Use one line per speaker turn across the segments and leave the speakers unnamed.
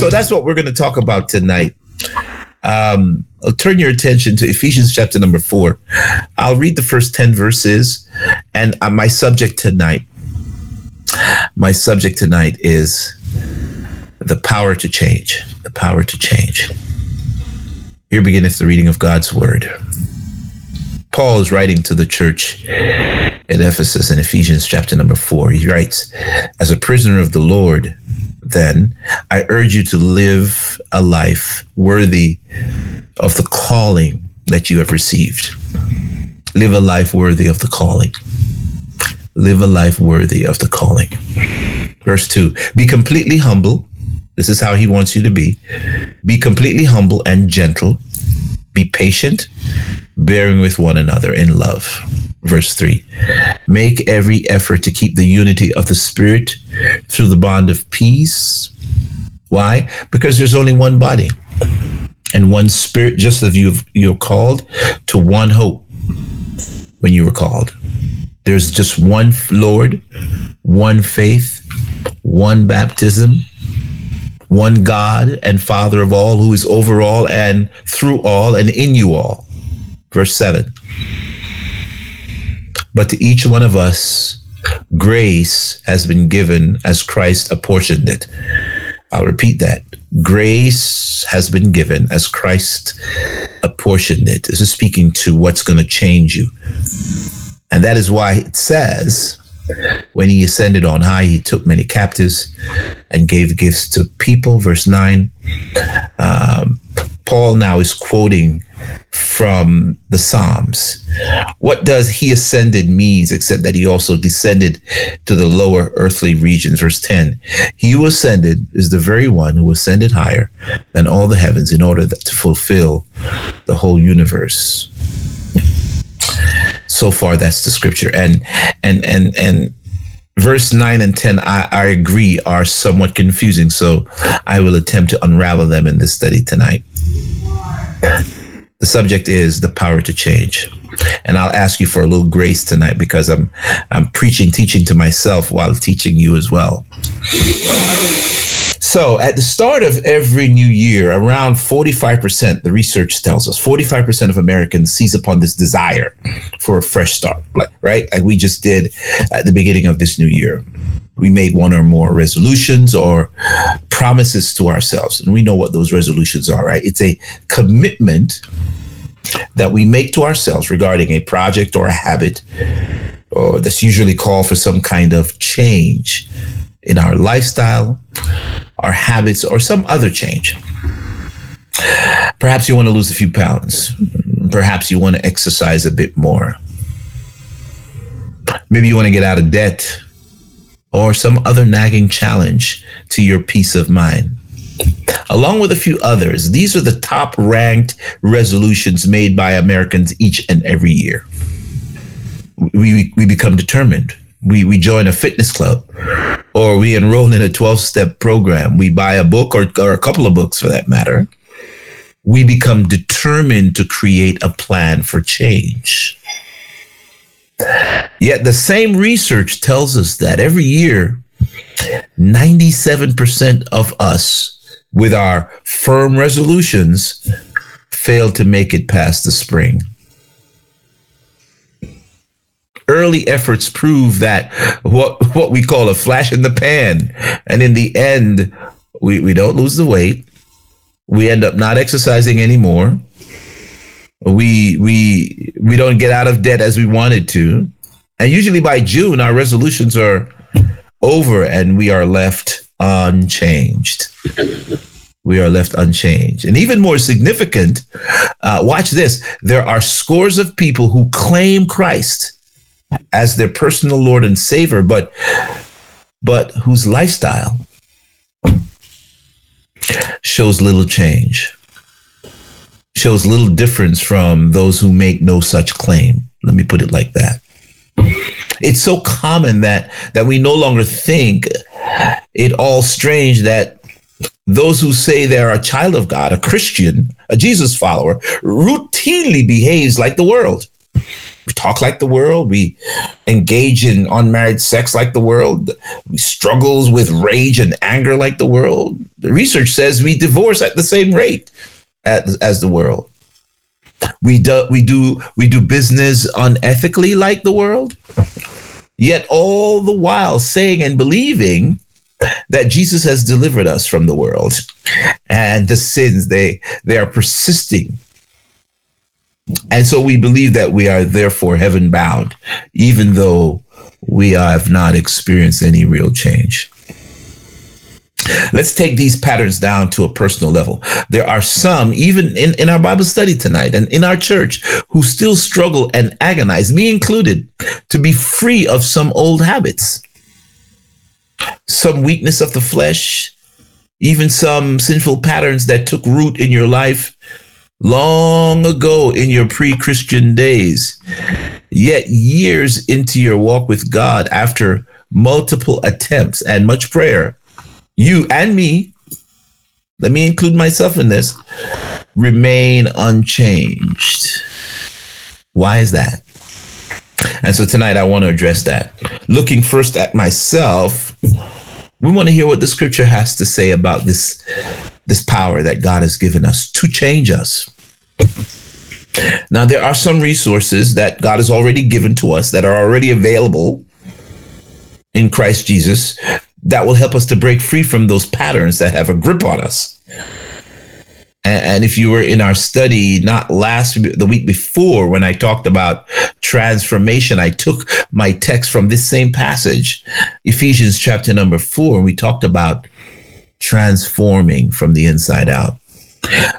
So that's what we're going to talk about tonight. Um, I'll turn your attention to Ephesians chapter number four. I'll read the first 10 verses. And uh, my subject tonight, my subject tonight is the power to change. The power to change. Here beginneth the reading of God's word. Paul is writing to the church in Ephesus in Ephesians chapter number four. He writes, As a prisoner of the Lord, then I urge you to live a life worthy of the calling that you have received. Live a life worthy of the calling. Live a life worthy of the calling. Verse 2 Be completely humble. This is how he wants you to be. Be completely humble and gentle. Be patient, bearing with one another in love. Verse 3 Make every effort to keep the unity of the Spirit through the bond of peace. Why? Because there's only one body and one Spirit, just as you've, you're called to one hope when you were called. There's just one Lord, one faith, one baptism, one God and Father of all, who is over all and through all and in you all. Verse 7. But to each one of us, grace has been given as Christ apportioned it. I'll repeat that. Grace has been given as Christ apportioned it. This is speaking to what's going to change you. And that is why it says, when he ascended on high, he took many captives and gave gifts to people. Verse 9. Um, Paul now is quoting from the Psalms. What does he ascended means except that he also descended to the lower earthly regions? Verse 10 He who ascended is the very one who ascended higher than all the heavens in order to fulfill the whole universe. So far, that's the scripture. And, and, and, and, verse 9 and 10 I, I, agree are somewhat confusing so i will attempt to unravel them in this study tonight the subject is the power to change. And I'll ask you for a little grace tonight because I'm I'm preaching, teaching to myself while teaching you as well. So at the start of every new year, around 45%, the research tells us, 45% of Americans seize upon this desire for a fresh start, like, right? Like we just did at the beginning of this new year. We made one or more resolutions or promises to ourselves. And we know what those resolutions are, right? It's a commitment that we make to ourselves regarding a project or a habit, or that's usually called for some kind of change in our lifestyle, our habits, or some other change. Perhaps you want to lose a few pounds. Perhaps you want to exercise a bit more. Maybe you want to get out of debt or some other nagging challenge to your peace of mind. Along with a few others, these are the top ranked resolutions made by Americans each and every year. We, we become determined. We, we join a fitness club or we enroll in a 12 step program. We buy a book or, or a couple of books for that matter. We become determined to create a plan for change. Yet the same research tells us that every year, 97% of us with our firm resolutions fail to make it past the spring. Early efforts prove that what, what we call a flash in the pan, and in the end, we, we don't lose the weight. We end up not exercising anymore we we we don't get out of debt as we wanted to. And usually by june our resolutions are over and we are left unchanged. We are left unchanged. And even more significant uh, watch this. There are scores of people who claim christ as their personal lord and savior but but whose lifestyle shows little change shows little difference from those who make no such claim. Let me put it like that. It's so common that that we no longer think it all strange that those who say they're a child of God, a Christian, a Jesus follower, routinely behaves like the world. We talk like the world. We engage in unmarried sex like the world. We struggles with rage and anger like the world. The research says we divorce at the same rate as, as the world. We do we do we do business unethically like the world. Yet all the while saying and believing that Jesus has delivered us from the world and the sins they they are persisting and so we believe that we are therefore heaven bound, even though we have not experienced any real change. Let's take these patterns down to a personal level. There are some, even in, in our Bible study tonight and in our church, who still struggle and agonize, me included, to be free of some old habits, some weakness of the flesh, even some sinful patterns that took root in your life long ago in your pre Christian days. Yet, years into your walk with God, after multiple attempts and much prayer, you and me, let me include myself in this, remain unchanged. Why is that? And so tonight I want to address that. Looking first at myself, we want to hear what the scripture has to say about this this power that God has given us to change us. Now, there are some resources that God has already given to us that are already available in Christ Jesus that will help us to break free from those patterns that have a grip on us. And, if you were in our study, not last, the week before, when I talked about transformation, I took my text from this same passage, Ephesians chapter number four, and we talked about transforming from the inside out.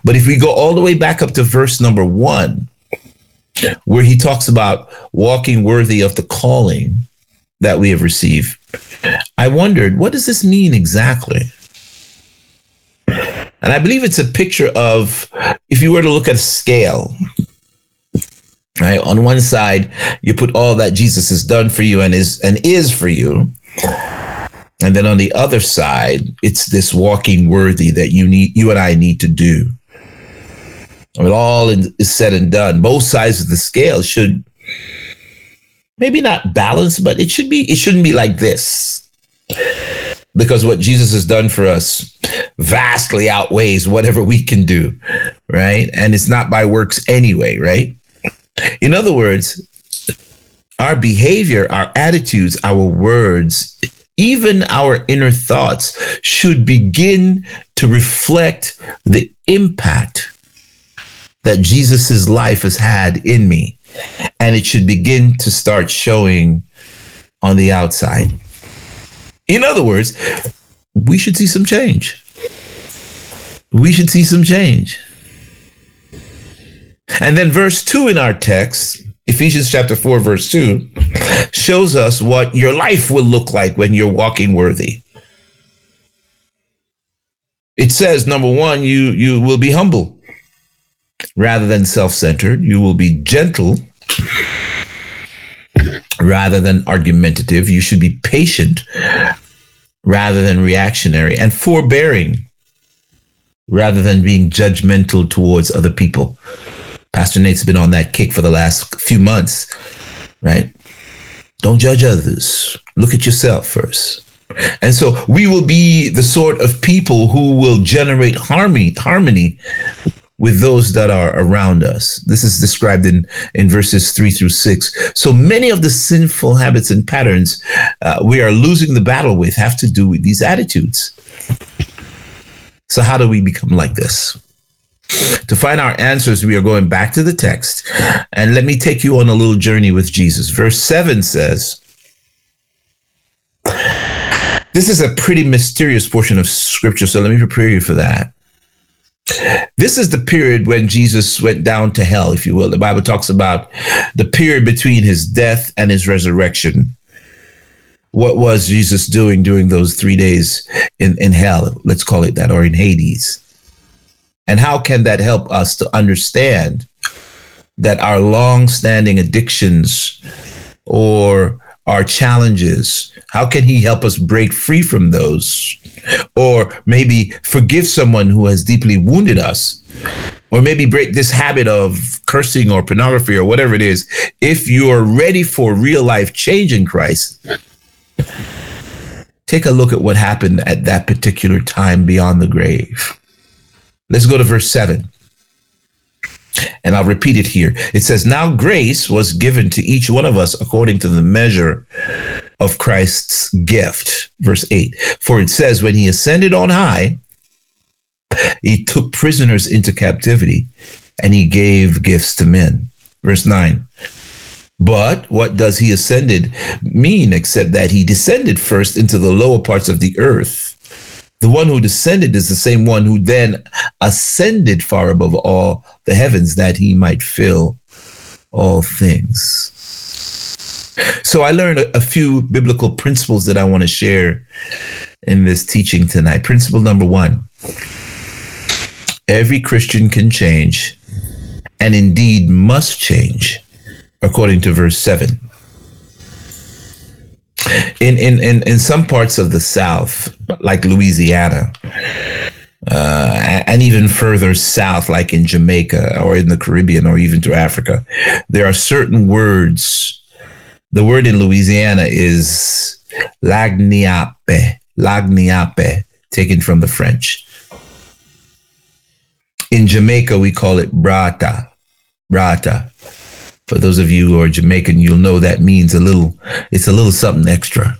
But if we go all the way back up to verse number one, where he talks about walking worthy of the calling that we have received, I wondered, what does this mean exactly? And I believe it's a picture of if you were to look at a scale, right? On one side, you put all that Jesus has done for you and is and is for you. And then on the other side, it's this walking worthy that you need, you and I need to do. When all is said and done, both sides of the scale should maybe not balance, but it should be, it shouldn't be like this. Because what Jesus has done for us vastly outweighs whatever we can do, right? And it's not by works anyway, right? In other words, our behavior, our attitudes, our words, even our inner thoughts should begin to reflect the impact that Jesus's life has had in me. And it should begin to start showing on the outside. In other words, we should see some change. We should see some change. And then verse 2 in our text Ephesians chapter 4, verse 2 shows us what your life will look like when you're walking worthy. It says, number one, you, you will be humble rather than self centered. You will be gentle rather than argumentative. You should be patient rather than reactionary and forbearing rather than being judgmental towards other people. Pastor Nate's been on that kick for the last few months, right? Don't judge others. Look at yourself first. And so we will be the sort of people who will generate harmony, harmony with those that are around us. This is described in, in verses three through six. So many of the sinful habits and patterns uh, we are losing the battle with have to do with these attitudes. So, how do we become like this? To find our answers, we are going back to the text. And let me take you on a little journey with Jesus. Verse 7 says, This is a pretty mysterious portion of scripture, so let me prepare you for that. This is the period when Jesus went down to hell, if you will. The Bible talks about the period between his death and his resurrection. What was Jesus doing during those three days in, in hell? Let's call it that, or in Hades. And how can that help us to understand that our long standing addictions or our challenges? How can he help us break free from those? Or maybe forgive someone who has deeply wounded us? Or maybe break this habit of cursing or pornography or whatever it is. If you're ready for real life change in Christ, take a look at what happened at that particular time beyond the grave. Let's go to verse 7. And I'll repeat it here. It says, Now grace was given to each one of us according to the measure of Christ's gift. Verse 8. For it says, When he ascended on high, he took prisoners into captivity and he gave gifts to men. Verse 9. But what does he ascended mean except that he descended first into the lower parts of the earth? The one who descended is the same one who then ascended far above all the heavens that he might fill all things. So I learned a, a few biblical principles that I want to share in this teaching tonight. Principle number one every Christian can change and indeed must change, according to verse 7 in in in, in some parts of the South, like Louisiana, uh, and even further south, like in Jamaica or in the Caribbean or even to Africa, there are certain words. The word in Louisiana is lagniappe, lagniappe, taken from the French. In Jamaica, we call it brata, brata. For those of you who are Jamaican, you'll know that means a little, it's a little something extra,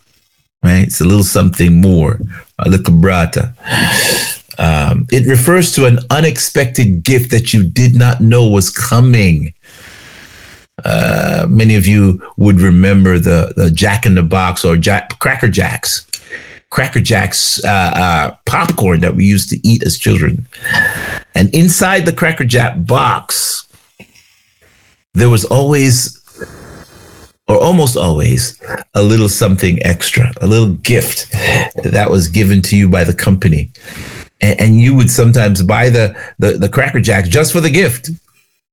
right? It's a little something more, a little brata. Um, it refers to an unexpected gift that you did not know was coming. Uh, many of you would remember the, the Jack in the Box or Jack, Cracker Jacks. Cracker Jacks uh, uh, popcorn that we used to eat as children. And inside the Cracker Jack box there was always or almost always a little something extra, a little gift that was given to you by the company. And, and you would sometimes buy the, the, the Cracker Jacks just for the gift,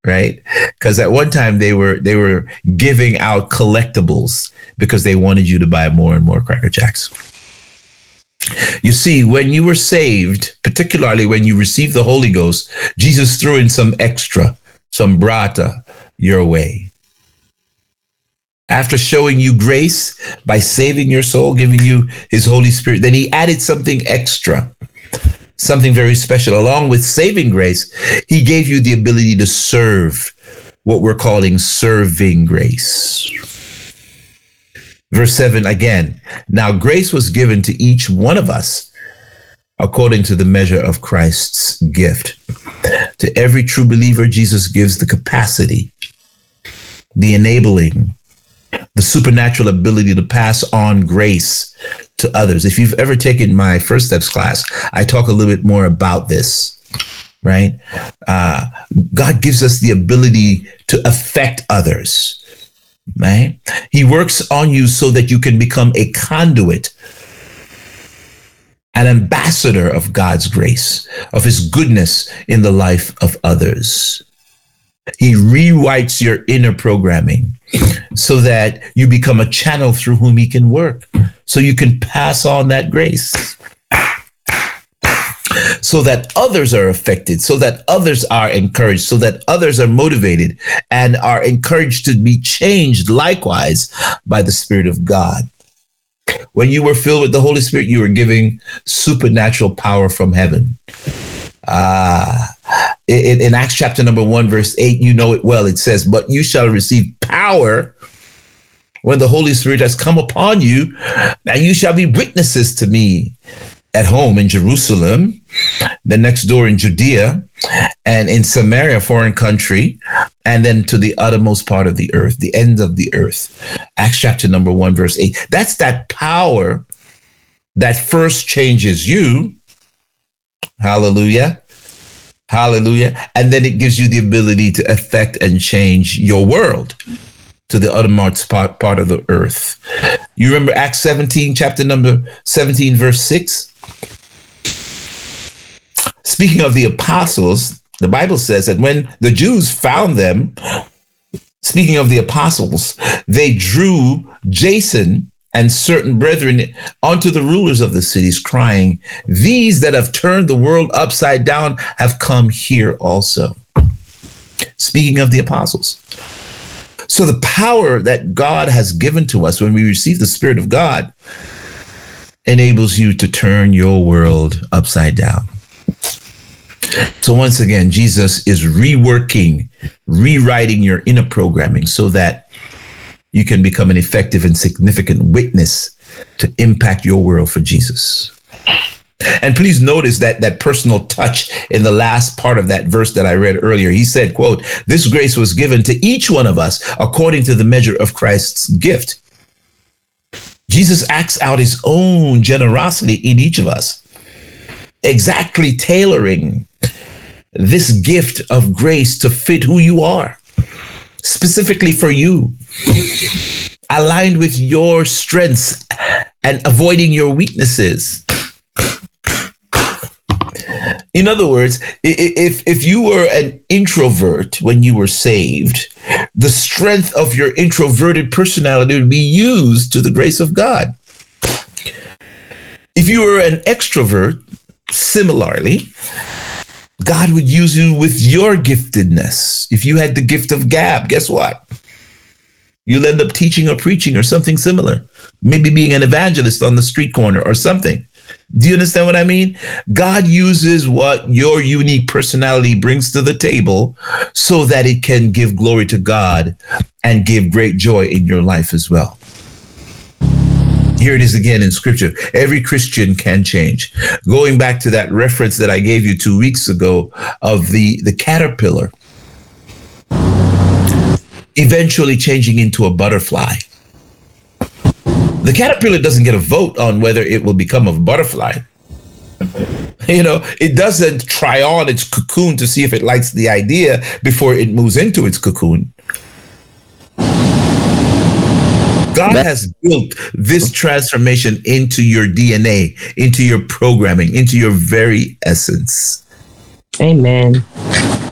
right? Because at one time they were they were giving out collectibles because they wanted you to buy more and more Cracker Jacks. You see, when you were saved, particularly when you received the Holy Ghost, Jesus threw in some extra, some brata, your way. After showing you grace by saving your soul, giving you his Holy Spirit, then he added something extra, something very special. Along with saving grace, he gave you the ability to serve, what we're calling serving grace. Verse 7 again. Now, grace was given to each one of us according to the measure of Christ's gift. To every true believer, Jesus gives the capacity the enabling, the supernatural ability to pass on grace to others. If you've ever taken my first steps class, I talk a little bit more about this, right? Uh, God gives us the ability to affect others, right? He works on you so that you can become a conduit an ambassador of God's grace, of his goodness in the life of others. He rewrites your inner programming so that you become a channel through whom he can work. So you can pass on that grace. So that others are affected, so that others are encouraged, so that others are motivated and are encouraged to be changed likewise by the Spirit of God. When you were filled with the Holy Spirit, you were giving supernatural power from heaven. Ah, in, in Acts chapter number one, verse eight, you know it well. It says, But you shall receive power when the Holy Spirit has come upon you, and you shall be witnesses to me at home in Jerusalem, the next door in Judea, and in Samaria, foreign country, and then to the uttermost part of the earth, the end of the earth. Acts chapter number one, verse eight. That's that power that first changes you Hallelujah. Hallelujah. And then it gives you the ability to affect and change your world to the uttermost part, part of the earth. You remember Acts 17, chapter number 17, verse 6? Speaking of the apostles, the Bible says that when the Jews found them, speaking of the apostles, they drew Jason and certain brethren unto the rulers of the cities, crying, These that have turned the world upside down have come here also. Speaking of the apostles. So the power that God has given to us when we receive the Spirit of God enables you to turn your world upside down. So once again, Jesus is reworking, rewriting your inner programming so that you can become an effective and significant witness to impact your world for Jesus. And please notice that that personal touch in the last part of that verse that I read earlier. He said, quote, this grace was given to each one of us according to the measure of Christ's gift. Jesus acts out his own generosity in each of us, exactly tailoring this gift of grace to fit who you are, specifically for you, aligned with your strengths and avoiding your weaknesses. In other words, if if you were an introvert when you were saved, the strength of your introverted personality would be used to the grace of God. If you were an extrovert, similarly, God would use you with your giftedness. If you had the gift of gab, guess what? You'll end up teaching or preaching or something similar. Maybe being an evangelist on the street corner or something. Do you understand what I mean? God uses what your unique personality brings to the table so that it can give glory to God and give great joy in your life as well. Here it is again in scripture. Every Christian can change. Going back to that reference that I gave you two weeks ago of the, the caterpillar eventually changing into a butterfly. The caterpillar doesn't get a vote on whether it will become a butterfly. You know, it doesn't try on its cocoon to see if it likes the idea before it moves into its cocoon. God has built this transformation into your DNA, into your programming, into your very essence.
Amen.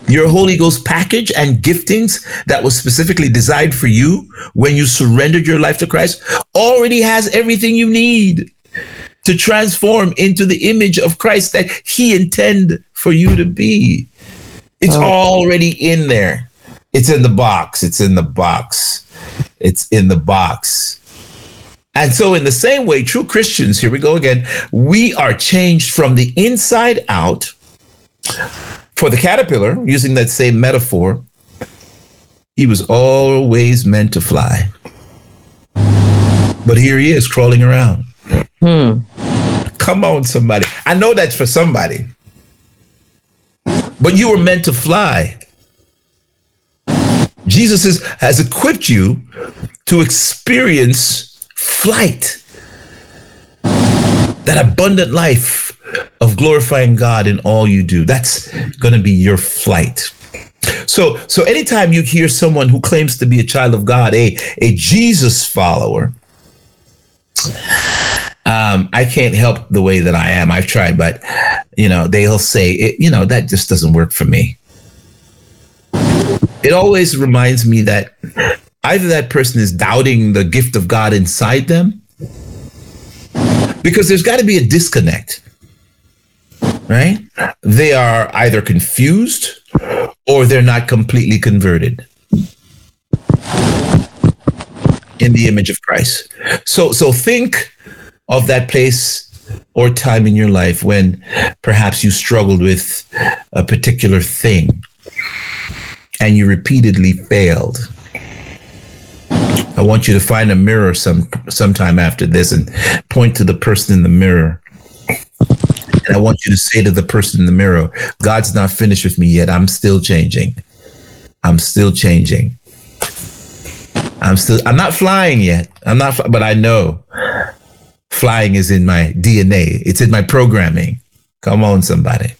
Your Holy Ghost package and giftings that was specifically designed for you when you surrendered your life to Christ already has everything you need to transform into the image of Christ that He intended for you to be. It's oh. already in there. It's in the box. It's in the box. It's in the box. And so, in the same way, true Christians, here we go again, we are changed from the inside out. For the caterpillar, using that same metaphor, he was always meant to fly. But here he is crawling around. Hmm. Come on, somebody. I know that's for somebody. But you were meant to fly. Jesus is, has equipped you to experience flight, that abundant life of glorifying God in all you do. That's going to be your flight. So, so anytime you hear someone who claims to be a child of God, a, a Jesus follower, um, I can't help the way that I am. I've tried, but you know, they'll say, it, you know, that just doesn't work for me it always reminds me that either that person is doubting the gift of God inside them, because there's got to be a disconnect, right? They are either confused or they're not completely converted in the image of Christ. So, so think of that place or time in your life when perhaps you struggled with a particular thing and you repeatedly failed. I want you to find a mirror some sometime after this and point to the person in the mirror. And I want you to say to the person in the mirror, God's not finished with me yet. I'm still changing. I'm still changing. I'm still I'm not flying yet. I'm not but I know flying is in my DNA. It's in my programming. Come on somebody.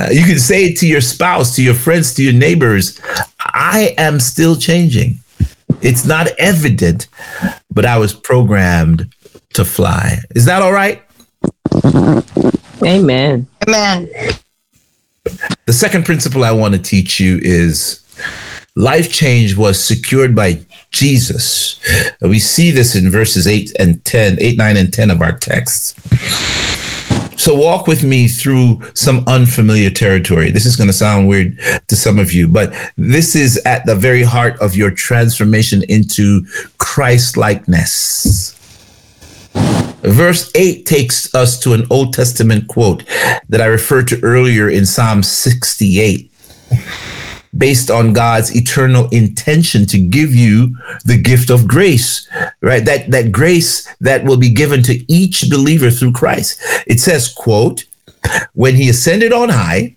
Uh, you can say it to your spouse, to your friends, to your neighbors. I am still changing. It's not evident, but I was programmed to fly. Is that all right?
Amen.
Amen.
The second principle I want to teach you is life change was secured by Jesus. We see this in verses 8 and 10, 8, 9, and 10 of our text. So walk with me through some unfamiliar territory. This is going to sound weird to some of you, but this is at the very heart of your transformation into Christ likeness. Verse 8 takes us to an Old Testament quote that I referred to earlier in Psalm 68 based on God's eternal intention to give you the gift of grace, right? That, that grace that will be given to each believer through Christ. It says, quote, when he ascended on high,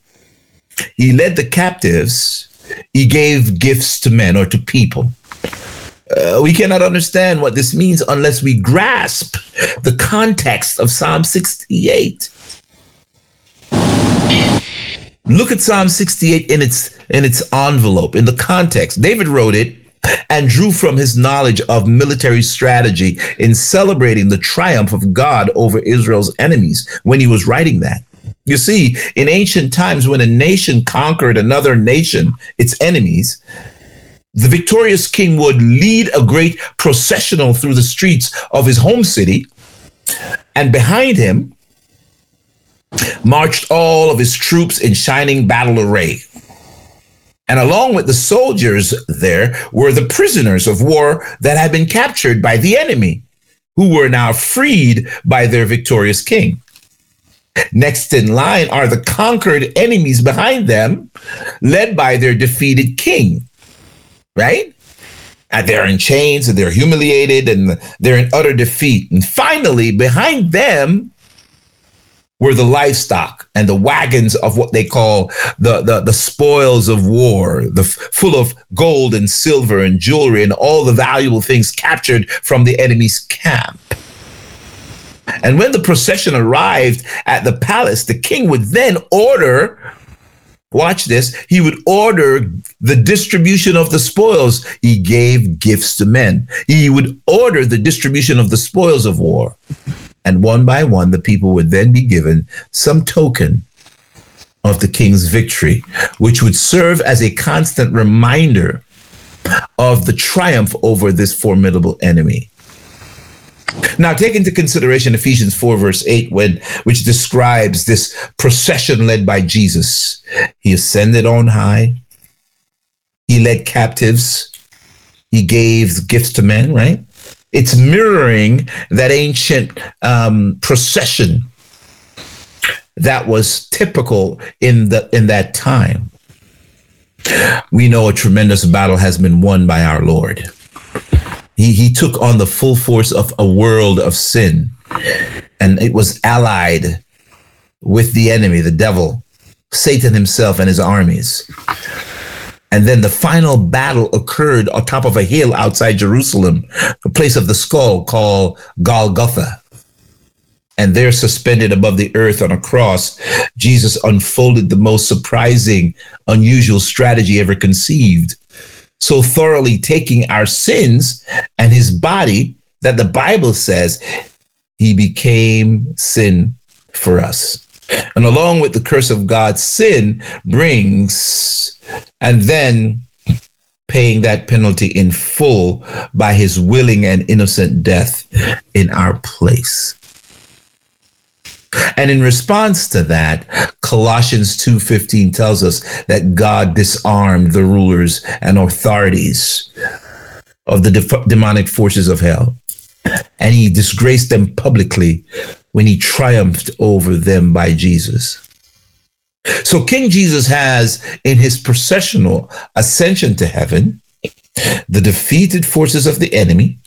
he led the captives, he gave gifts to men or to people. Uh, we cannot understand what this means unless we grasp the context of Psalm 68. Look at Psalm 68 in its in its envelope, in the context. David wrote it and drew from his knowledge of military strategy in celebrating the triumph of God over Israel's enemies when he was writing that. You see, in ancient times, when a nation conquered another nation, its enemies, the victorious king would lead a great processional through the streets of his home city, and behind him marched all of his troops in shining battle array. And along with the soldiers there were the prisoners of war that had been captured by the enemy, who were now freed by their victorious king. Next in line are the conquered enemies behind them, led by their defeated king, right? And they're in chains and they're humiliated and they're in utter defeat. And finally, behind them were the livestock and the wagons of what they call the, the, the spoils of war, the f- full of gold and silver and jewelry and all the valuable things captured from the enemy's camp. And when the procession arrived at the palace, the king would then order, watch this, he would order the distribution of the spoils. He gave gifts to men. He would order the distribution of the spoils of war. And one by one, the people would then be given some token of the king's victory, which would serve as a constant reminder of the triumph over this formidable enemy. Now, take into consideration Ephesians 4, verse 8, when, which describes this procession led by Jesus. He ascended on high, he led captives, he gave gifts to men, right? It's mirroring that ancient um, procession that was typical in the in that time. We know a tremendous battle has been won by our Lord. He, he took on the full force of a world of sin, and it was allied with the enemy, the devil, Satan himself and his armies. And then the final battle occurred on top of a hill outside Jerusalem, a place of the skull called Golgotha. And there, suspended above the earth on a cross, Jesus unfolded the most surprising, unusual strategy ever conceived. So thoroughly taking our sins and his body that the Bible says he became sin for us. And along with the curse of God, sin brings, and then paying that penalty in full by his willing and innocent death in our place. And in response to that, Colossians 2:15 tells us that God disarmed the rulers and authorities of the de- demonic forces of hell. And he disgraced them publicly when he triumphed over them by Jesus. So King Jesus has in his processional ascension to heaven the defeated forces of the enemy.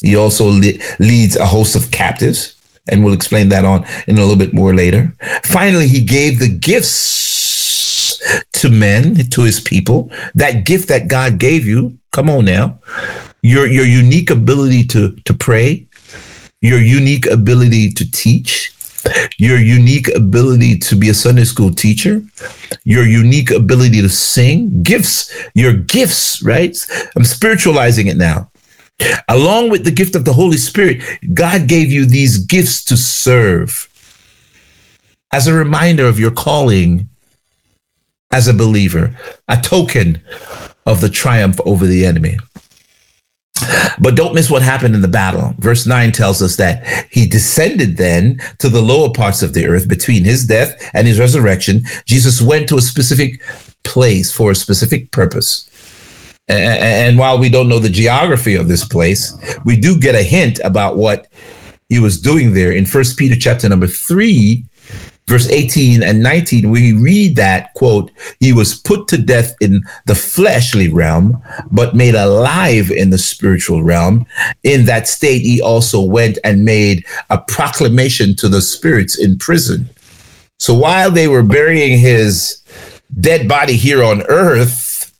He also le- leads a host of captives, and we'll explain that on in a little bit more later. Finally, he gave the gifts to men, to his people. That gift that God gave you, come on now, your your unique ability to to pray, your unique ability to teach, your unique ability to be a Sunday school teacher, your unique ability to sing, gifts, your gifts, right? I'm spiritualizing it now. Along with the gift of the Holy Spirit, God gave you these gifts to serve as a reminder of your calling as a believer, a token of the triumph over the enemy. But don't miss what happened in the battle. Verse 9 tells us that he descended then to the lower parts of the earth between his death and his resurrection. Jesus went to a specific place for a specific purpose. And while we don't know the geography of this place, we do get a hint about what he was doing there in First Peter chapter number 3 verse 18 and 19, we read that, quote, he was put to death in the fleshly realm, but made alive in the spiritual realm. In that state, he also went and made a proclamation to the spirits in prison. So while they were burying his dead body here on earth,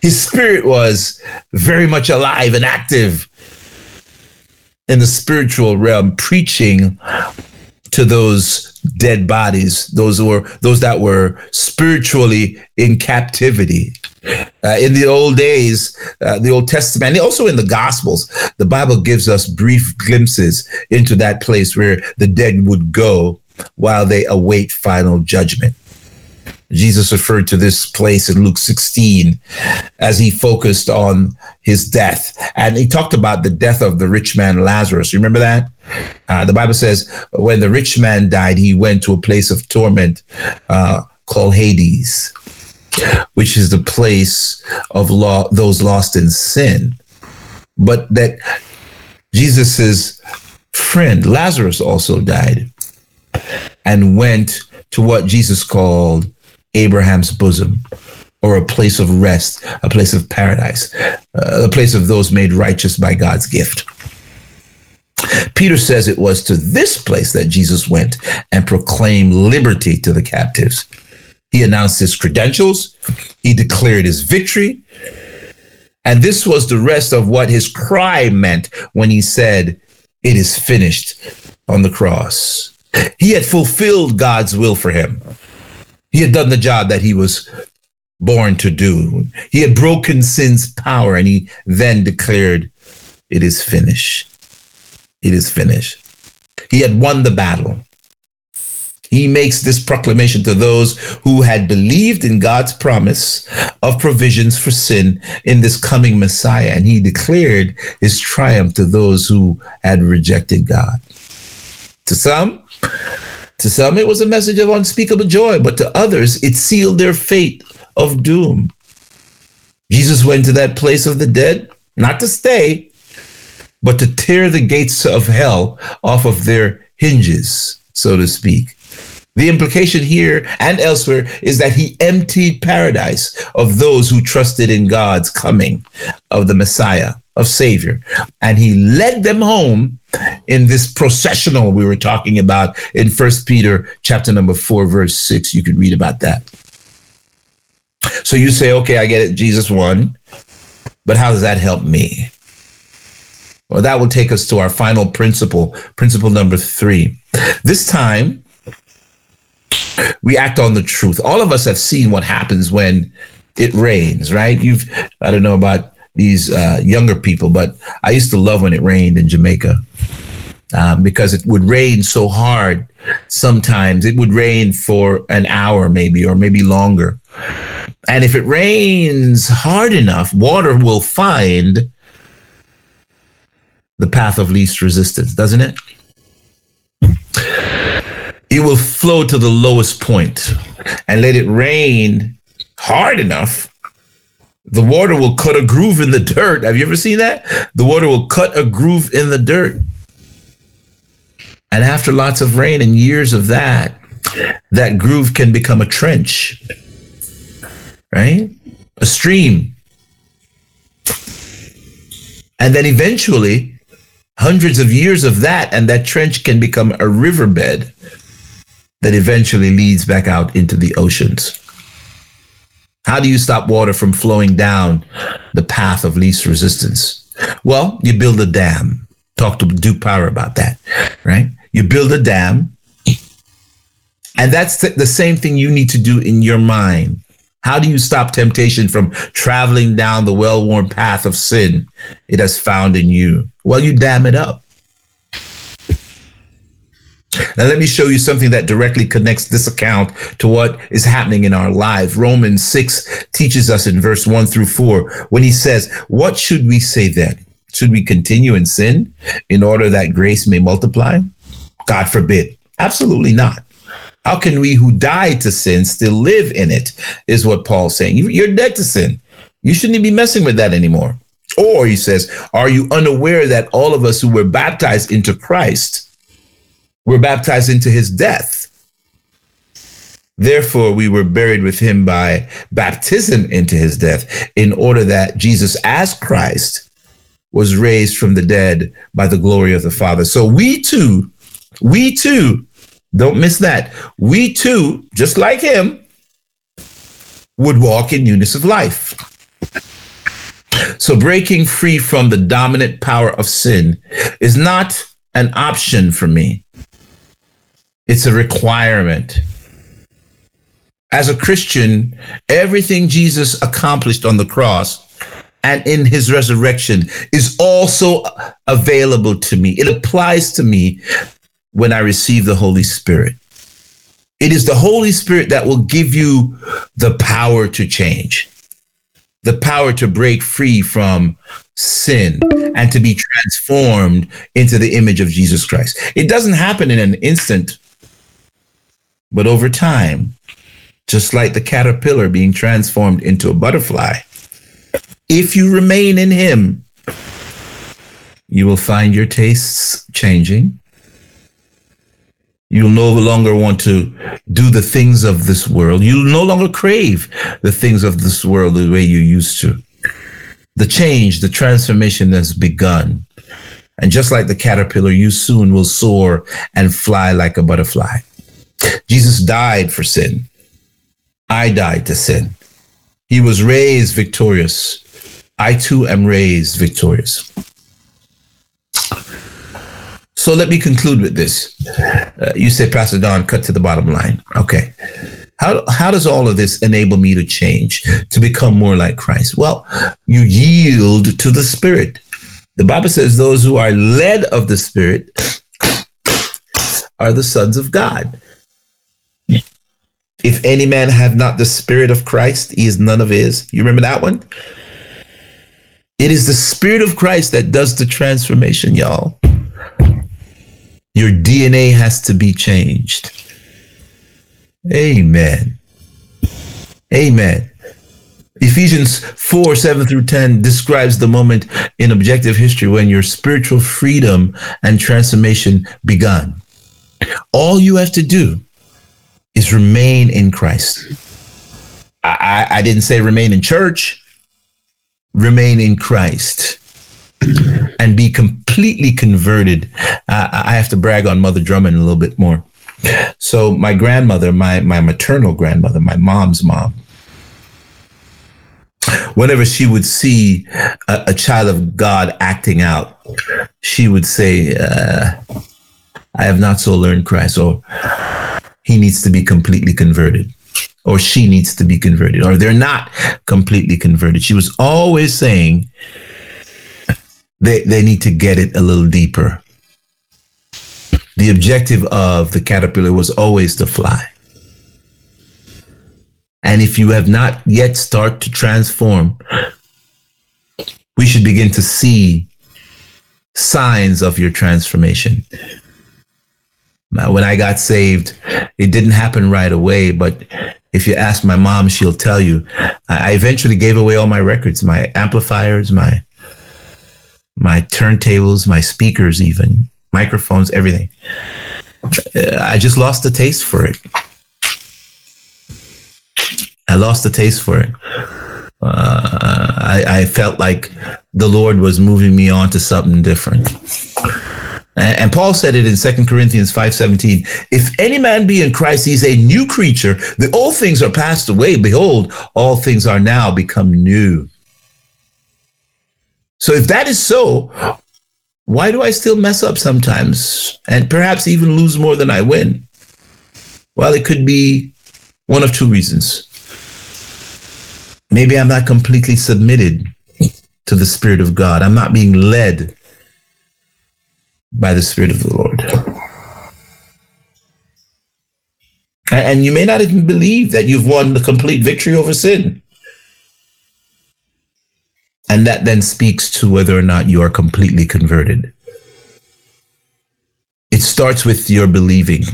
his spirit was very much alive and active in the spiritual realm, preaching to those dead bodies, those who were those that were spiritually in captivity. Uh, in the old days, uh, the Old Testament, and also in the Gospels, the Bible gives us brief glimpses into that place where the dead would go while they await final judgment. Jesus referred to this place in Luke 16 as he focused on his death. And he talked about the death of the rich man Lazarus. You remember that? Uh, the Bible says when the rich man died, he went to a place of torment uh, called Hades, which is the place of law, those lost in sin. But that Jesus's friend Lazarus also died and went to what Jesus called Abraham's bosom or a place of rest, a place of paradise, uh, a place of those made righteous by God's gift. Peter says it was to this place that Jesus went and proclaimed liberty to the captives. He announced his credentials, he declared his victory. And this was the rest of what his cry meant when he said, It is finished on the cross. He had fulfilled God's will for him. He had done the job that he was born to do. He had broken sin's power and he then declared, It is finished. It is finished. He had won the battle. He makes this proclamation to those who had believed in God's promise of provisions for sin in this coming Messiah. And he declared his triumph to those who had rejected God. To some, to some, it was a message of unspeakable joy, but to others, it sealed their fate of doom. Jesus went to that place of the dead, not to stay, but to tear the gates of hell off of their hinges, so to speak. The implication here and elsewhere is that he emptied paradise of those who trusted in God's coming of the Messiah, of Savior, and he led them home in this processional we were talking about in First Peter chapter number 4 verse 6 you can read about that. So you say okay I get it Jesus won but how does that help me? Well that will take us to our final principle, principle number 3. This time we act on the truth. All of us have seen what happens when it rains, right? You've I don't know about these uh, younger people, but I used to love when it rained in Jamaica um, because it would rain so hard. Sometimes it would rain for an hour, maybe, or maybe longer. And if it rains hard enough, water will find the path of least resistance, doesn't it? It will flow to the lowest point and let it rain hard enough the water will cut a groove in the dirt. Have you ever seen that? The water will cut a groove in the dirt. And after lots of rain and years of that, that groove can become a trench, right? A stream. And then eventually, hundreds of years of that, and that trench can become a riverbed that eventually leads back out into the oceans. How do you stop water from flowing down the path of least resistance? Well, you build a dam. Talk to Duke Power about that, right? You build a dam. And that's the same thing you need to do in your mind. How do you stop temptation from traveling down the well worn path of sin it has found in you? Well, you dam it up. Now, let me show you something that directly connects this account to what is happening in our lives. Romans 6 teaches us in verse 1 through 4 when he says, What should we say then? Should we continue in sin in order that grace may multiply? God forbid. Absolutely not. How can we who died to sin still live in it? Is what Paul's saying. You're dead to sin. You shouldn't be messing with that anymore. Or he says, Are you unaware that all of us who were baptized into Christ were baptized into his death? Therefore, we were buried with him by baptism into his death, in order that Jesus, as Christ, was raised from the dead by the glory of the Father. So we too, we too, don't miss that. We too, just like him, would walk in newness of life. So breaking free from the dominant power of sin is not an option for me. It's a requirement. As a Christian, everything Jesus accomplished on the cross and in his resurrection is also available to me. It applies to me when I receive the Holy Spirit. It is the Holy Spirit that will give you the power to change, the power to break free from sin and to be transformed into the image of Jesus Christ. It doesn't happen in an instant, but over time, just like the caterpillar being transformed into a butterfly if you remain in Him, you will find your tastes changing. You'll no longer want to do the things of this world. You'll no longer crave the things of this world the way you used to. The change, the transformation has begun. And just like the caterpillar, you soon will soar and fly like a butterfly. Jesus died for sin. I died to sin. He was raised victorious. I too am raised victorious. So let me conclude with this. Uh, you say, Pastor Don, cut to the bottom line. Okay. How, how does all of this enable me to change, to become more like Christ? Well, you yield to the Spirit. The Bible says those who are led of the Spirit are the sons of God. If any man have not the Spirit of Christ, he is none of his. You remember that one? It is the Spirit of Christ that does the transformation, y'all. Your DNA has to be changed. Amen. Amen. Ephesians 4 7 through 10 describes the moment in objective history when your spiritual freedom and transformation begun. All you have to do is remain in Christ. I, I, didn't say remain in church remain in Christ and be completely converted. Uh, I have to brag on Mother Drummond a little bit more. So my grandmother, my my maternal grandmother, my mom's mom, whenever she would see a, a child of God acting out, she would say, uh, "I have not so learned Christ," or "He needs to be completely converted." or she needs to be converted or they're not completely converted. She was always saying they, they need to get it a little deeper. The objective of the caterpillar was always to fly. And if you have not yet start to transform, we should begin to see signs of your transformation. When I got saved, it didn't happen right away, but if you ask my mom, she'll tell you. I eventually gave away all my records, my amplifiers, my my turntables, my speakers, even microphones, everything. I just lost the taste for it. I lost the taste for it. Uh, I, I felt like the Lord was moving me on to something different. Uh, and Paul said it in 2 Corinthians 5:17, if any man be in Christ, he's a new creature. The old things are passed away. Behold, all things are now become new. So if that is so, why do I still mess up sometimes and perhaps even lose more than I win? Well, it could be one of two reasons. Maybe I'm not completely submitted to the Spirit of God. I'm not being led by the Spirit of the Lord. And you may not even believe that you've won the complete victory over sin. And that then speaks to whether or not you are completely converted. It starts with your believing,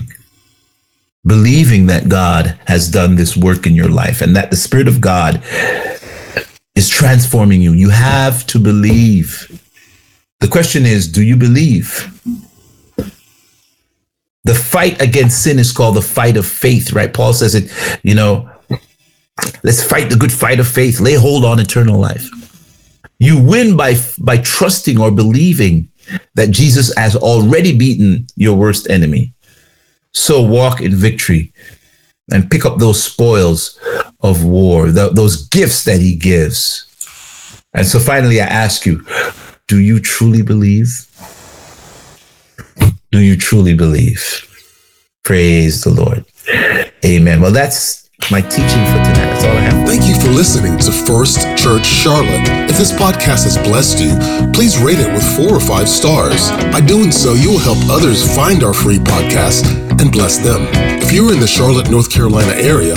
believing that God has done this work in your life and that the Spirit of God is transforming you. You have to believe. The question is do you believe? The fight against sin is called the fight of faith, right? Paul says it, you know, let's fight the good fight of faith, lay hold on eternal life. You win by by trusting or believing that Jesus has already beaten your worst enemy. So walk in victory and pick up those spoils of war, the, those gifts that he gives. And so finally, I ask you, do you truly believe? Do you truly believe? Praise the Lord. Amen. Well, that's my teaching for tonight. That's all I have.
Thank you for listening to First Church Charlotte. If this podcast has blessed you, please rate it with four or five stars. By doing so, you will help others find our free podcast and bless them. If you're in the Charlotte, North Carolina area,